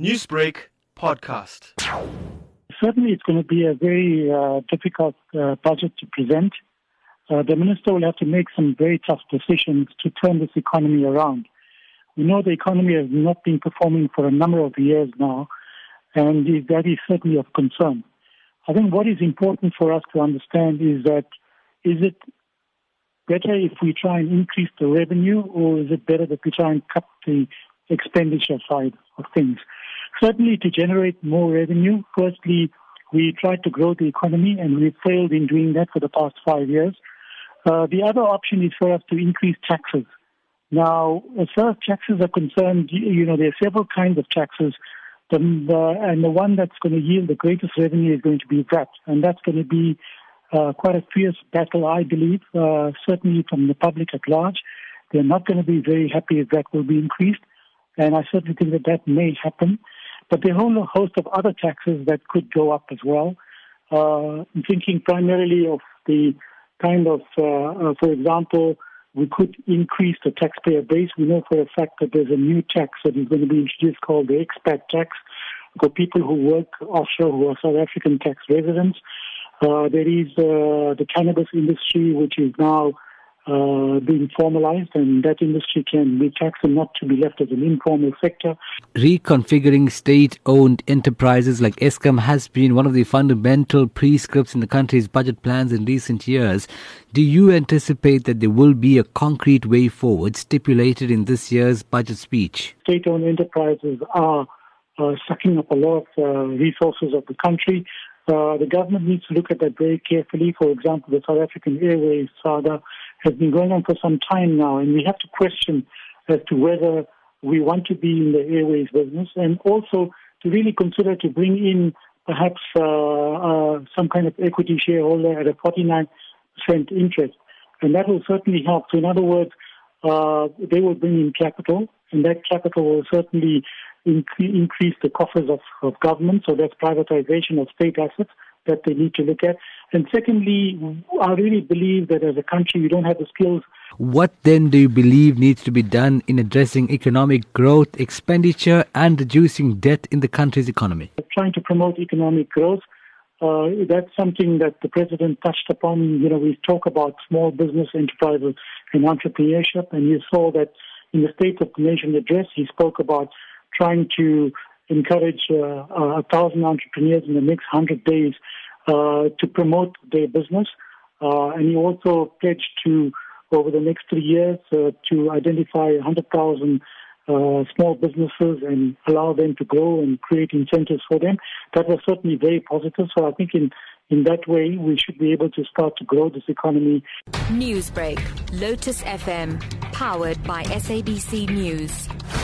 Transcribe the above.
Newsbreak podcast. Certainly, it's going to be a very uh, difficult uh, budget to present. Uh, the minister will have to make some very tough decisions to turn this economy around. We know the economy has not been performing for a number of years now, and that is certainly of concern. I think what is important for us to understand is that is it better if we try and increase the revenue, or is it better that we try and cut the expenditure side of things? Certainly, to generate more revenue, firstly, we tried to grow the economy, and we failed in doing that for the past five years. Uh, the other option is for us to increase taxes. Now, as far as taxes are concerned, you know, there are several kinds of taxes. The, and the one that's going to yield the greatest revenue is going to be VAT. And that's going to be uh, quite a fierce battle, I believe, uh, certainly from the public at large. They're not going to be very happy if that will be increased. And I certainly think that that may happen. But there are a whole host of other taxes that could go up as well. Uh, I'm thinking primarily of the kind of, uh, uh, for example, we could increase the taxpayer base. We know for a fact that there's a new tax that is going to be introduced called the expat tax for people who work offshore who are South African tax residents. Uh, there is uh, the cannabis industry, which is now uh, being formalized, and that industry can be taxed and not to be left as an informal sector. Reconfiguring state owned enterprises like Eskom has been one of the fundamental prescripts in the country's budget plans in recent years. Do you anticipate that there will be a concrete way forward stipulated in this year's budget speech? State owned enterprises are uh, sucking up a lot of uh, resources of the country. Uh, the government needs to look at that very carefully. For example, the South African Airways saga has been going on for some time now, and we have to question as to whether we want to be in the airways business and also to really consider to bring in perhaps uh, uh, some kind of equity shareholder at a 49% interest. And that will certainly help. So, in other words, uh, they will bring in capital, and that capital will certainly incre- increase the coffers of, of government. So, that's privatization of state assets that they need to look at. And secondly, I really believe that as a country, we don't have the skills. What then do you believe needs to be done in addressing economic growth, expenditure, and reducing debt in the country's economy? Trying to promote economic growth. Uh, that's something that the president touched upon. You know, we talk about small business enterprises and entrepreneurship, and you saw that in the State of the Nation address, he spoke about trying to encourage uh, a thousand entrepreneurs in the next hundred days uh, to promote their business. Uh, and he also pledged to, over the next three years, uh, to identify 100,000 uh, small businesses and allow them to grow and create incentives for them. That was certainly very positive. So I think in in that way, we should be able to start to grow this economy. Newsbreak, Lotus FM, powered by SABC News.